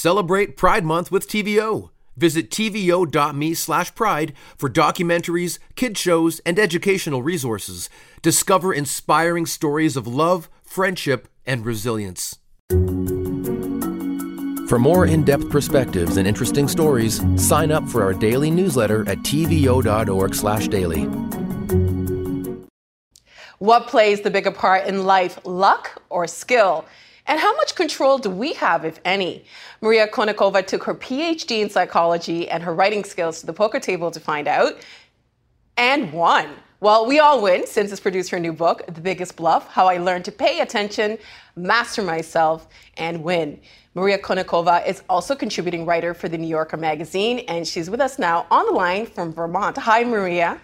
Celebrate Pride Month with TVO. Visit tvo.me slash pride for documentaries, kid shows, and educational resources. Discover inspiring stories of love, friendship, and resilience. For more in-depth perspectives and interesting stories, sign up for our daily newsletter at tvo.org slash daily. What plays the bigger part in life, luck or skill? And how much control do we have, if any? Maria Konnikova took her PhD in psychology and her writing skills to the poker table to find out and won. Well, we all win since it's produced her new book, The Biggest Bluff How I Learned to Pay Attention, Master Myself, and Win. Maria Konnikova is also contributing writer for the New Yorker magazine, and she's with us now on the line from Vermont. Hi, Maria.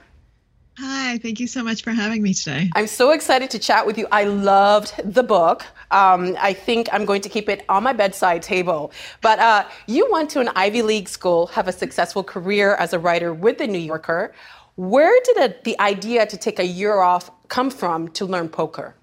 Hi, thank you so much for having me today. I'm so excited to chat with you. I loved the book. Um, I think I'm going to keep it on my bedside table. But uh, you went to an Ivy League school, have a successful career as a writer with The New Yorker. Where did it, the idea to take a year off come from to learn poker?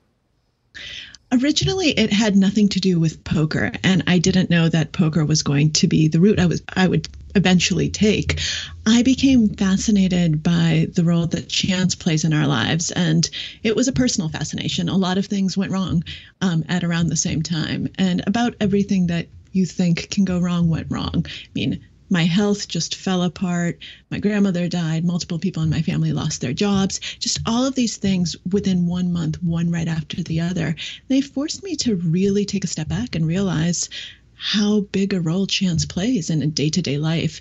Originally, it had nothing to do with poker, and I didn't know that poker was going to be the route I was I would eventually take. I became fascinated by the role that chance plays in our lives, and it was a personal fascination. A lot of things went wrong um, at around the same time, and about everything that you think can go wrong went wrong. I mean, my health just fell apart. My grandmother died. Multiple people in my family lost their jobs. Just all of these things within one month, one right after the other. They forced me to really take a step back and realize how big a role chance plays in a day to day life.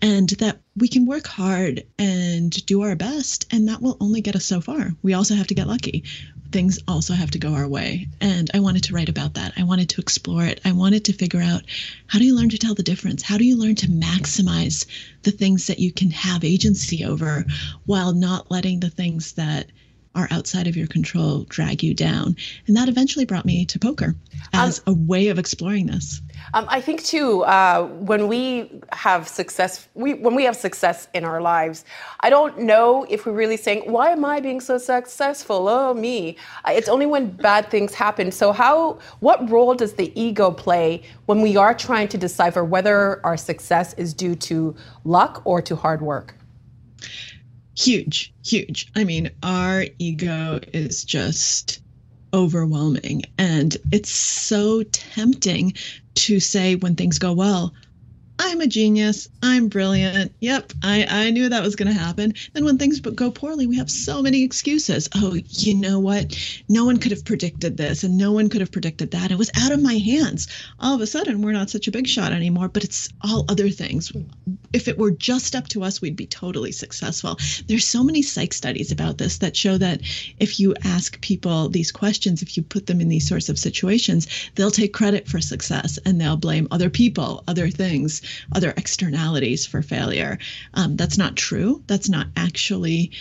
And that we can work hard and do our best, and that will only get us so far. We also have to get lucky. Things also have to go our way. And I wanted to write about that. I wanted to explore it. I wanted to figure out how do you learn to tell the difference? How do you learn to maximize the things that you can have agency over while not letting the things that are outside of your control drag you down. And that eventually brought me to poker as um, a way of exploring this. Um, I think too, uh, when we have success, we, when we have success in our lives, I don't know if we're really saying, "Why am I being so successful?" Oh, me. Uh, it's only when bad things happen. So, how, what role does the ego play when we are trying to decipher whether our success is due to luck or to hard work? huge, huge. I mean, our ego is just overwhelming. And it's so tempting to say when things go well, I'm a genius. I'm brilliant. Yep, I, I knew that was going to happen. Then when things go poorly, we have so many excuses. Oh, you know what? No one could have predicted this and no one could have predicted that. It was out of my hands. All of a sudden, we're not such a big shot anymore, but it's all other things. If it were just up to us, we'd be totally successful. There's so many psych studies about this that show that if you ask people these questions, if you put them in these sorts of situations, they'll take credit for success and they'll blame other people, other things other externalities for failure. Um, that's not true. That's not actually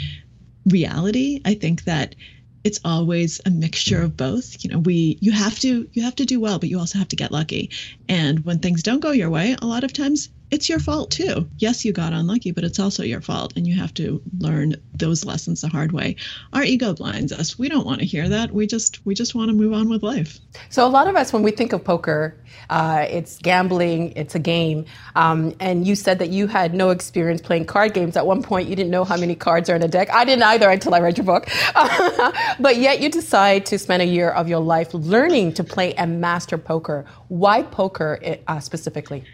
reality. I think that it's always a mixture of both you know we you have to you have to do well but you also have to get lucky and when things don't go your way a lot of times it's your fault too. Yes, you got unlucky, but it's also your fault, and you have to learn those lessons the hard way. Our ego blinds us. We don't want to hear that. We just we just want to move on with life. So a lot of us, when we think of poker, uh, it's gambling, it's a game. Um, and you said that you had no experience playing card games. At one point, you didn't know how many cards are in a deck. I didn't either until I read your book. but yet, you decide to spend a year of your life learning to play and master poker. Why poker uh, specifically?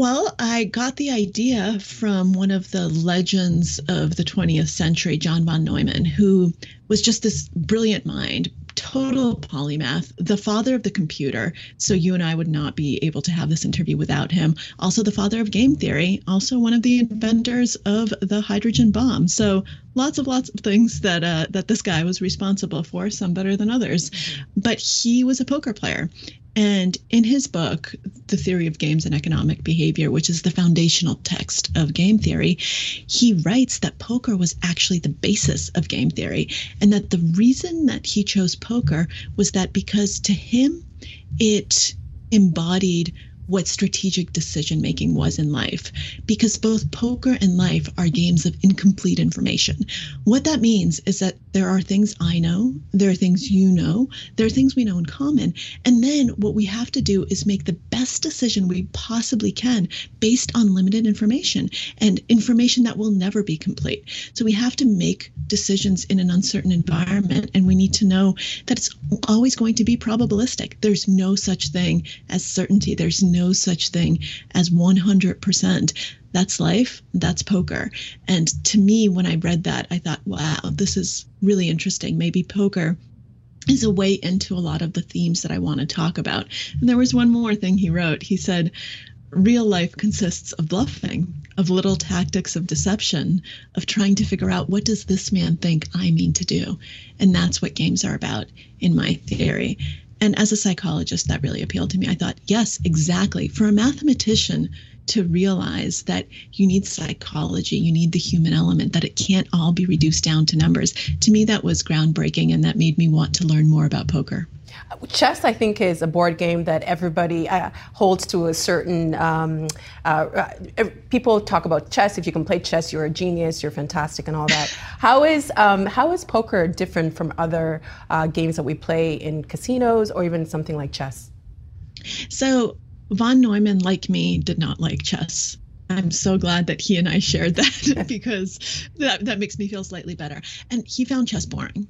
Well, I got the idea from one of the legends of the 20th century, John von Neumann, who was just this brilliant mind, total polymath, the father of the computer. So you and I would not be able to have this interview without him. Also, the father of game theory, also one of the inventors of the hydrogen bomb. So lots of lots of things that uh, that this guy was responsible for, some better than others. But he was a poker player, and in his book, The Theory of Games and Economic Behavior, which is the foundational text of game theory, he writes that poker was actually the basis of game theory. And that the reason that he chose poker was that because to him, it embodied what strategic decision making was in life because both poker and life are games of incomplete information. What that means is that there are things I know, there are things you know, there are things we know in common. And then what we have to do is make the best decision we possibly can based on limited information and information that will never be complete. So we have to make decisions in an uncertain environment and we need to know that it's always going to be probabilistic. There's no such thing as certainty, there's no such thing as 100% that's life that's poker. And to me when i read that i thought wow this is really interesting. Maybe poker is a way into a lot of the themes that i want to talk about. And there was one more thing he wrote. He said real life consists of bluffing of little tactics of deception of trying to figure out what does this man think i mean to do. And that's what games are about in my theory. And as a psychologist that really appealed to me. I thought yes exactly. For a mathematician to realize that you need psychology, you need the human element, that it can't all be reduced down to numbers. To me, that was groundbreaking, and that made me want to learn more about poker. Chess, I think, is a board game that everybody uh, holds to a certain. Um, uh, uh, people talk about chess. If you can play chess, you're a genius. You're fantastic, and all that. how is um, how is poker different from other uh, games that we play in casinos or even something like chess? So von Neumann, like me, did not like chess. I'm so glad that he and I shared that because that, that makes me feel slightly better. And he found chess boring.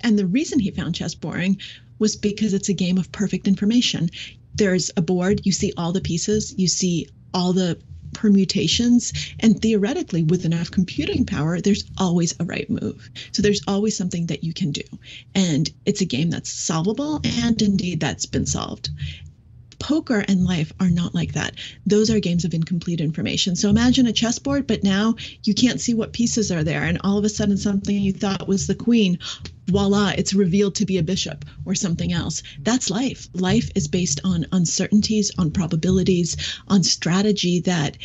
And the reason he found chess boring was because it's a game of perfect information. There's a board, you see all the pieces, you see all the permutations, and theoretically, with enough computing power, there's always a right move. So there's always something that you can do. And it's a game that's solvable, and indeed, that's been solved poker and life are not like that. Those are games of incomplete information. So imagine a chessboard, but now you can't see what pieces are there. And all of a sudden, something you thought was the queen, voila, it's revealed to be a bishop or something else. That's life. Life is based on uncertainties, on probabilities, on strategy that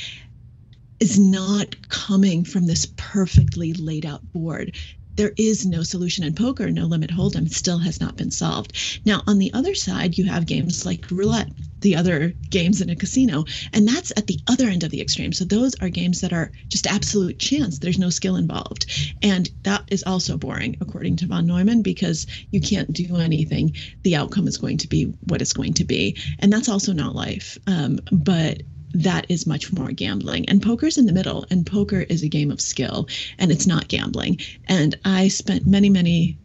is not coming from this perfectly laid out board there is no solution in poker, no limit hold'em still has not been solved. Now, on the other side, you have games like roulette, the other games in a casino, and that's at the other end of the extreme. So those are games that are just absolute chance. There's no skill involved. And that is also boring, according to von Neumann, because you can't do anything. The outcome is going to be what it's going to be. And that's also not life. Um, but that is much more gambling. And poker's in the middle, and poker is a game of skill, and it's not gambling. And I spent many, many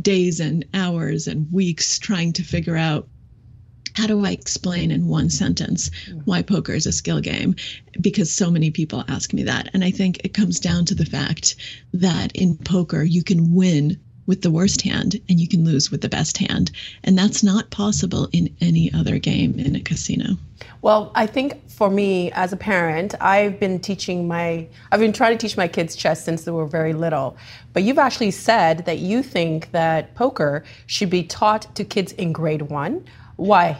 days and hours and weeks trying to figure out how do I explain in one sentence why poker is a skill game? Because so many people ask me that. And I think it comes down to the fact that in poker, you can win with the worst hand and you can lose with the best hand. And that's not possible in any other game in a casino. Well, I think for me as a parent, I've been teaching my I've been trying to teach my kids chess since they were very little. But you've actually said that you think that poker should be taught to kids in grade 1. Why?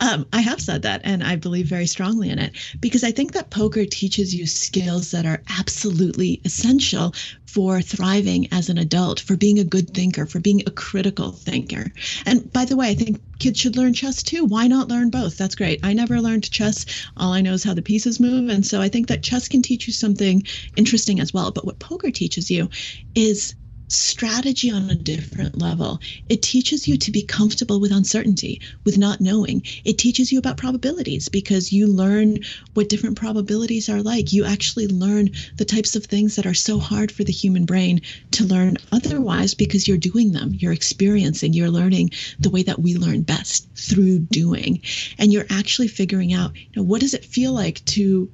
Um, I have said that, and I believe very strongly in it because I think that poker teaches you skills that are absolutely essential for thriving as an adult, for being a good thinker, for being a critical thinker. And by the way, I think kids should learn chess too. Why not learn both? That's great. I never learned chess. All I know is how the pieces move. And so I think that chess can teach you something interesting as well. But what poker teaches you is strategy on a different level. It teaches you to be comfortable with uncertainty, with not knowing. It teaches you about probabilities because you learn what different probabilities are like. You actually learn the types of things that are so hard for the human brain to learn otherwise because you're doing them, you're experiencing, you're learning the way that we learn best through doing. And you're actually figuring out, you know, what does it feel like to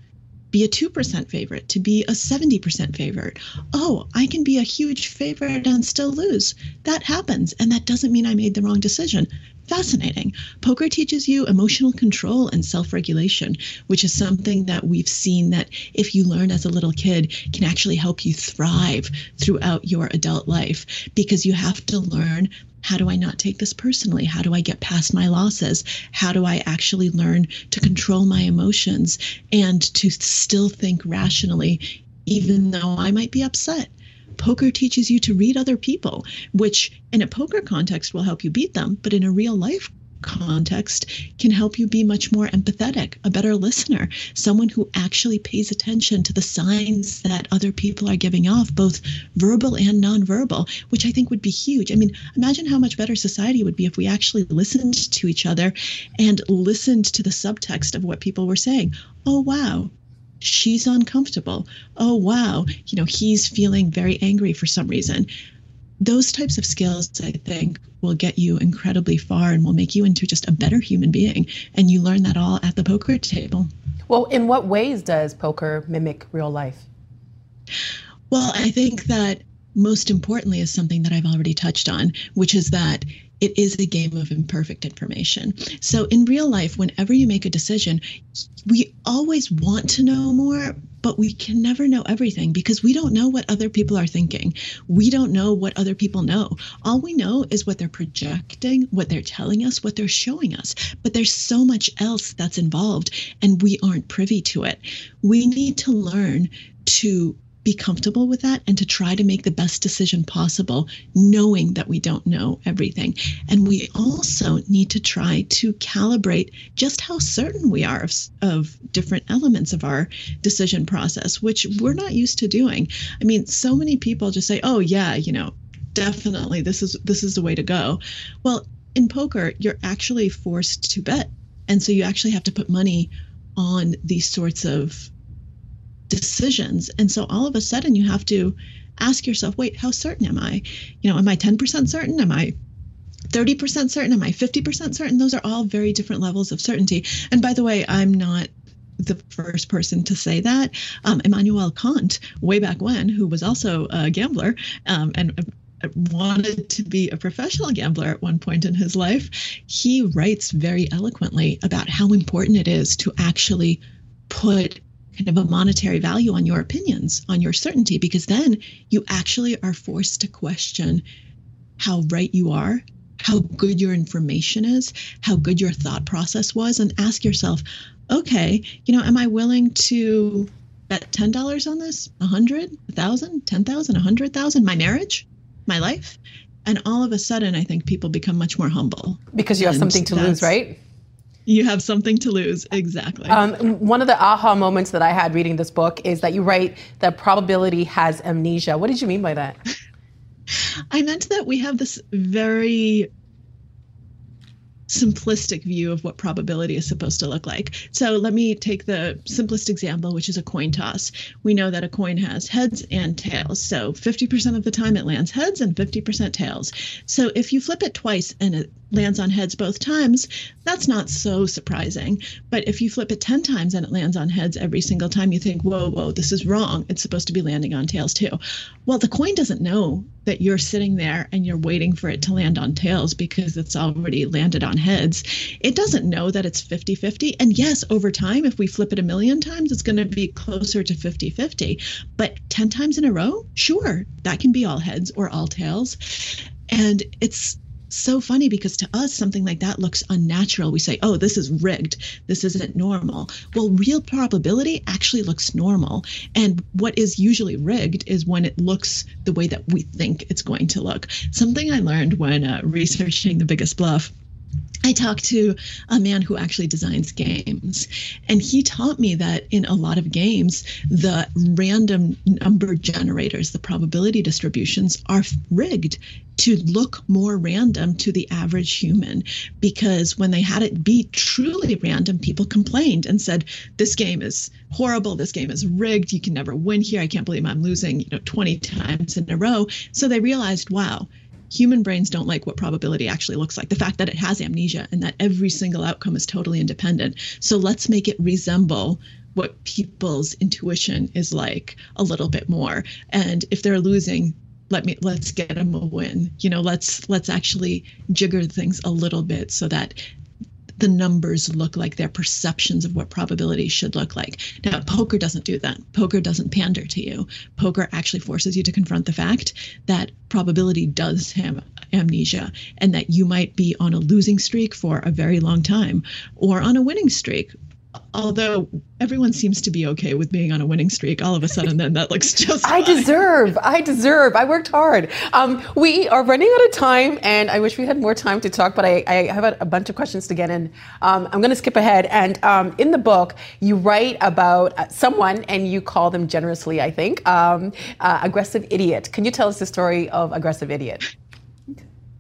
be a 2% favorite, to be a 70% favorite. Oh, I can be a huge favorite and still lose. That happens. And that doesn't mean I made the wrong decision. Fascinating. Poker teaches you emotional control and self regulation, which is something that we've seen that if you learn as a little kid can actually help you thrive throughout your adult life because you have to learn how do I not take this personally? How do I get past my losses? How do I actually learn to control my emotions and to still think rationally, even though I might be upset? Poker teaches you to read other people, which in a poker context will help you beat them, but in a real life context can help you be much more empathetic, a better listener, someone who actually pays attention to the signs that other people are giving off, both verbal and nonverbal, which I think would be huge. I mean, imagine how much better society would be if we actually listened to each other and listened to the subtext of what people were saying. Oh, wow, she's uncomfortable. Oh, wow, you know, he's feeling very angry for some reason. Those types of skills, I think, will get you incredibly far and will make you into just a better human being. And you learn that all at the poker table. Well, in what ways does poker mimic real life? Well, I think that most importantly is something that I've already touched on, which is that it is a game of imperfect information. So in real life, whenever you make a decision, we always want to know more, but we can never know everything because we don't know what other people are thinking. We don't know what other people know. All we know is what they're projecting, what they're telling us, what they're showing us. But there's so much else that's involved, and we aren't privy to it. We need to learn to be comfortable with that and to try to make the best decision possible, knowing that we don't know everything. And we also need to try to calibrate just how certain we are of, of different elements of our decision process, which we're not used to doing. I mean, so many people just say, oh, yeah, you know, definitely this is this is the way to go. Well, in poker, you're actually forced to bet. And so you actually have to put money on these sorts of decisions. And so all of a sudden you have to ask yourself, wait, how certain am I? You know, am I 10% certain? Am I 30% certain? Am I 50% certain? Those are all very different levels of certainty. And by the way, I'm not the first person to say that. Um, Immanuel Kant, way back when, who was also a gambler um, and wanted to be a professional gambler at one point in his life, he writes very eloquently about how important it is to actually put kind of a monetary value on your opinions, on your certainty, because then you actually are forced to question how right you are, how good your information is, how good your thought process was, and ask yourself, okay, you know, am I willing to bet ten dollars on this? A hundred, a thousand, ten thousand, a hundred thousand? My marriage, my life, and all of a sudden, I think people become much more humble because you have something to lose, right? You have something to lose. Exactly. Um, one of the aha moments that I had reading this book is that you write that probability has amnesia. What did you mean by that? I meant that we have this very simplistic view of what probability is supposed to look like. So let me take the simplest example, which is a coin toss. We know that a coin has heads and tails. So 50% of the time it lands heads and 50% tails. So if you flip it twice and it lands on heads both times, that's not so surprising. But if you flip it 10 times and it lands on heads every single time, you think, whoa, whoa, this is wrong. It's supposed to be landing on tails too. Well, the coin doesn't know that you're sitting there and you're waiting for it to land on tails because it's already landed on heads. It doesn't know that it's 50 50. And yes, over time, if we flip it a million times, it's going to be closer to 50 50. But 10 times in a row, sure, that can be all heads or all tails. And it's so funny because to us something like that looks unnatural. We say oh this is rigged. This isn't normal. Well real probability actually looks normal. And what is usually rigged is when it looks the way that we think it's going to look. Something i learned when uh, researching the biggest bluff I talked to a man who actually designs games, and he taught me that in a lot of games, the random number generators, the probability distributions, are rigged to look more random to the average human. Because when they had it be truly random, people complained and said, This game is horrible. This game is rigged. You can never win here. I can't believe I'm losing, you know, 20 times in a row. So they realized, wow human brains don't like what probability actually looks like. The fact that it has amnesia and that every single outcome is totally independent. So let's make it resemble what people's intuition is like a little bit more. And if they're losing let me let's get them a win. You know let's let's actually jigger things a little bit so that the numbers look like their perceptions of what probability should look like. Now, poker doesn't do that. Poker doesn't pander to you. Poker actually forces you to confront the fact that probability does have amnesia and that you might be on a losing streak for a very long time or on a winning streak although everyone seems to be okay with being on a winning streak, all of a sudden then that looks just. I deserve. I deserve. I worked hard. Um, we are running out of time, and I wish we had more time to talk. But I, I have a, a, bunch of questions to get in. Um, I'm going to skip ahead. And um, in the book, you write about uh, someone, and you call them generously, I think, um, uh, aggressive idiot. Can you tell us the story of aggressive idiot?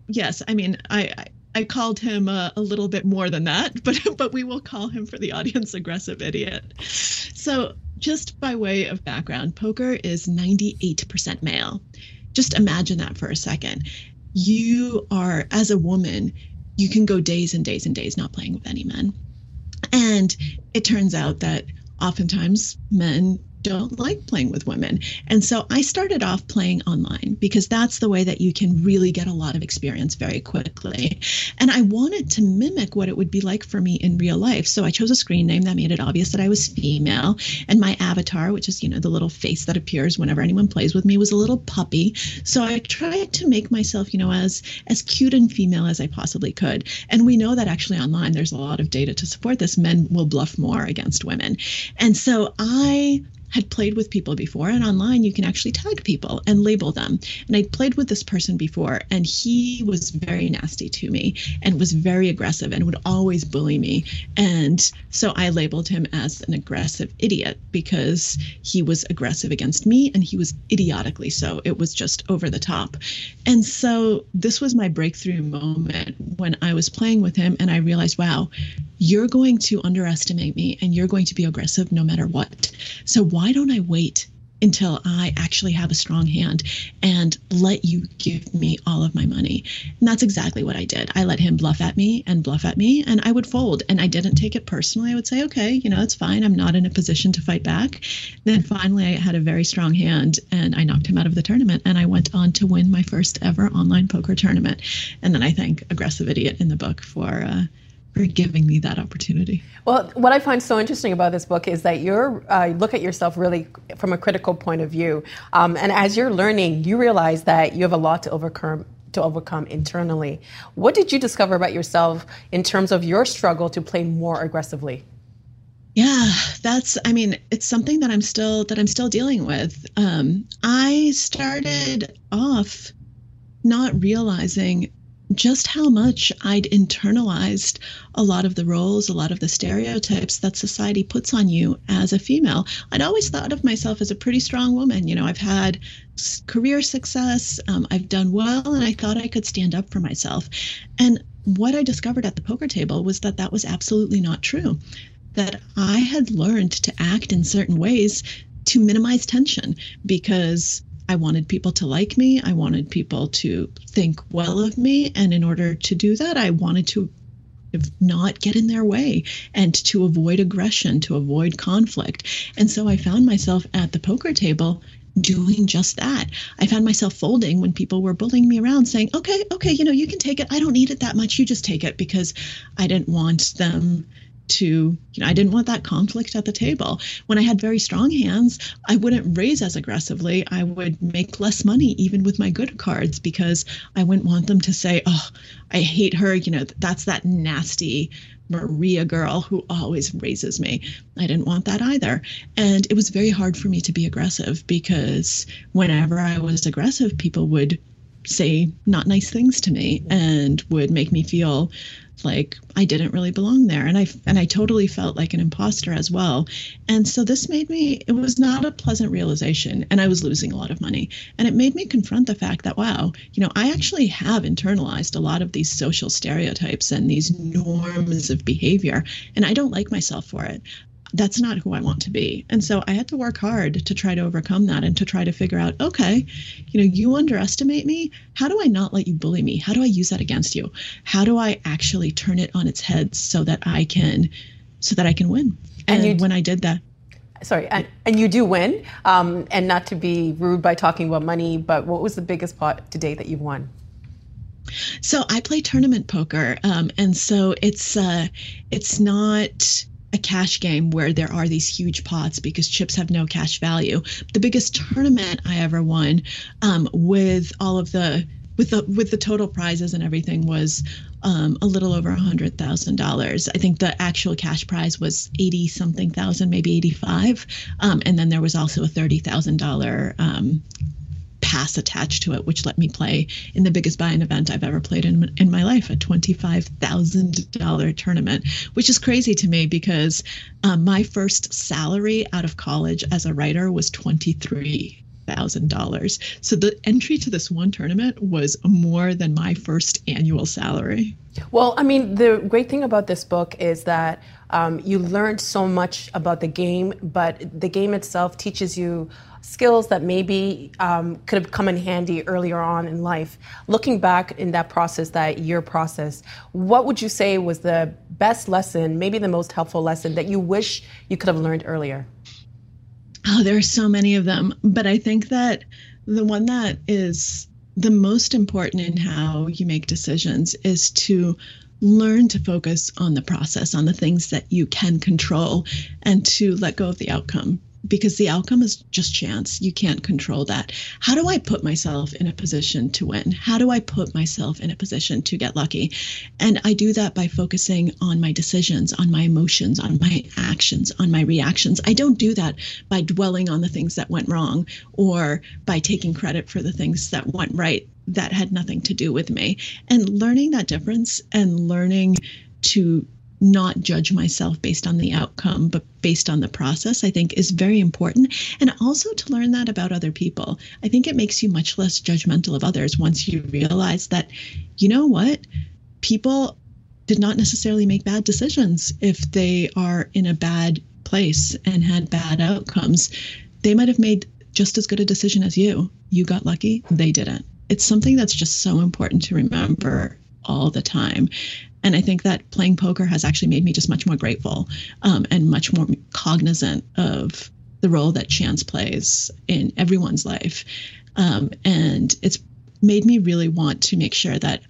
Yes, I mean, I, I I called him a, a, little bit more than that, but but we will call him for the audience aggressive idiot. So, just by way of background, poker is 98% male. Just imagine that for a second. You are as a woman, you can go days and days and days not playing with any men. And it turns out that oftentimes men don't like playing with women. And so I started off playing online because that's the way that you can really get a lot of experience very quickly. And I wanted to mimic what it would be like for me in real life. So I chose a screen name that made it obvious that I was female. And my avatar, which is, you know, the little face that appears whenever anyone plays with me, was a little puppy. So I tried to make myself, you know, as as cute and female as I possibly could. And we know that actually online there's a lot of data to support this. Men will bluff more against women. And so I had played with people before and online you can actually tag people and label them. And i'd played with this person before and he was very nasty to me and was very aggressive and would always bully me. And so i labeled him as an aggressive idiot because he was aggressive against me and he was idiotically so. It was just over the top. And so this was my breakthrough moment when i was playing with him and i realized wow you're going to underestimate me and you're going to be aggressive no matter what. So why don't I wait until I actually have a strong hand and let you give me all of my money. And that's exactly what I did. I let him bluff at me and bluff at me, and I would fold. And I didn't take it personally. I would say, okay, you know, it's fine. I'm not in a position to fight back. Then finally, I had a very strong hand and I knocked him out of the tournament. And I went on to win my first ever online poker tournament. And then I thank Aggressive Idiot in the book for. Uh, for giving me that opportunity. Well, what I find so interesting about this book is that you uh, look at yourself really from a critical point of view, um, and as you're learning, you realize that you have a lot to overcome to overcome internally. What did you discover about yourself in terms of your struggle to play more aggressively? Yeah, that's. I mean, it's something that I'm still that I'm still dealing with. Um, I started off not realizing just how much I'd internalized a lot of the roles, a lot of the stereotypes that society puts on you as a female. I'd always thought of myself as a pretty strong woman. You know, I've had career success, um, I've done well, and I thought I could stand up for myself. And what I discovered at the poker table was that that was absolutely not true. That I had learned to act in certain ways to minimize tension because I wanted people to like me. I wanted people to think well of me. And in order to do that, I wanted to not get in their way and to avoid aggression, to avoid conflict. And so I found myself at the poker table doing just that. I found myself folding when people were bullying me around, saying, okay, okay, you know, you can take it. I don't need it that much. You just take it because I didn't want them to, you know, I didn't want that conflict at the table. When I had very strong hands, I wouldn't raise as aggressively. I would make less money even with my good cards because I wouldn't want them to say, oh, I hate her. You know, that's that nasty Maria girl who always raises me. I didn't want that either. And it was very hard for me to be aggressive because whenever I was aggressive, people would say not nice things to me and would make me feel like I didn't really belong there. And I and I totally felt like an imposter as well. And so this made me it was not a pleasant realization. And I was losing a lot of money. And it made me confront the fact that wow, you know, I actually have internalized a lot of these social stereotypes and these norms of behavior. And I don't like myself for it that's not who I want to be. And so I had to work hard to try to overcome that and to try to figure out, okay, you know, you underestimate me. How do I not let you bully me? How do I use that against you? How do I actually turn it on its head so that I can so that I can win? And, and when I did that, sorry, and, and you do win. Um, and not to be rude by talking about money, but what was the biggest pot today that you've won? So I play tournament poker, um, and so it's uh, it's not a cash game where there are these huge pots because chips have no cash value. The biggest tournament I ever won um, with all of the with the with the total prizes and everything was um, a little over a hundred thousand dollars. I think the actual cash prize was eighty something thousand, maybe eighty five, um, and then there was also a thirty thousand um, pass attached to it, which let me play in the biggest buy-in event I've ever played in in my life, a twenty-five thousand dollar tournament, which is crazy to me because um, my first salary out of college as a writer was twenty-three thousand dollars. So the entry to this one tournament was more than my first annual salary. Well, I mean, the great thing about this book is that um, you learned so much about the game, but the game itself teaches you skills that maybe um, could have come in handy earlier on in life. Looking back in that process, that year process, what would you say was the best lesson, maybe the most helpful lesson that you wish you could have learned earlier? Oh, there are so many of them. But I think that the one that is the most important in how you make decisions is to learn to focus on the process, on the things that you can control, and to let go of the outcome because the outcome is just chance. You can't control that. How do I put myself in a position to win? How do I put myself in a position to get lucky? And I do that by focusing on my decisions, on my emotions, on my actions, on my reactions. I don't do that by dwelling on the things that went wrong or by taking credit for the things that went right that had nothing to do with me. And learning that difference and learning to not judge myself based on the outcome, but based on the process, I think is very important. And also to learn that about other people. I think it makes you much less judgmental of others once you realize that, you know what, people did not necessarily make bad decisions if they are in a bad place and had bad outcomes. They might have made just as good a decision as you. You got lucky, they didn't. It's something that's just so important to remember all the time. And I think that playing poker has actually made me just much more grateful um, and much more cognizant of the role that chance plays in everyone's life. Um, and it's made me really want to make sure that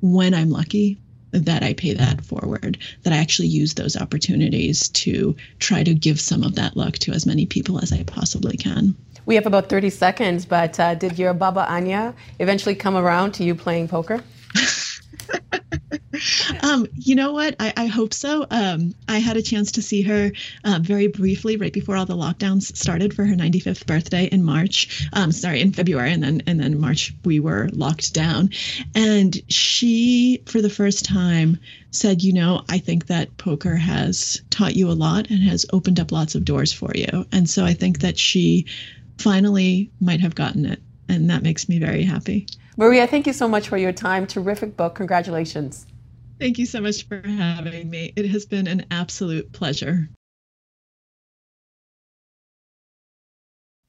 when I'm lucky, that I pay that forward, that I actually use those opportunities to try to give some of that luck to as many people as I possibly can. We have about 30 seconds, but uh, did your Baba Anya eventually come around to you playing poker? um, you know what? I, I hope so. Um, I had a chance to see her uh, very briefly right before all the lockdowns started for her 95th birthday in March. Um, sorry, in February, and then and then March we were locked down, and she for the first time said, you know, I think that poker has taught you a lot and has opened up lots of doors for you, and so I think that she finally might have gotten it, and that makes me very happy. Maria, thank you so much for your time. Terrific book. Congratulations. Thank you so much for having me. It has been an absolute pleasure.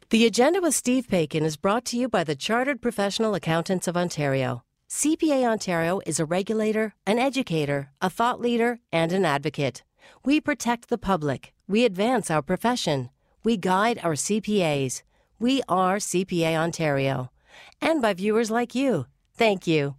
The Agenda with Steve Paikin is brought to you by the Chartered Professional Accountants of Ontario. CPA Ontario is a regulator, an educator, a thought leader, and an advocate. We protect the public. We advance our profession. We guide our CPAs. We are CPA Ontario and by viewers like you. Thank you.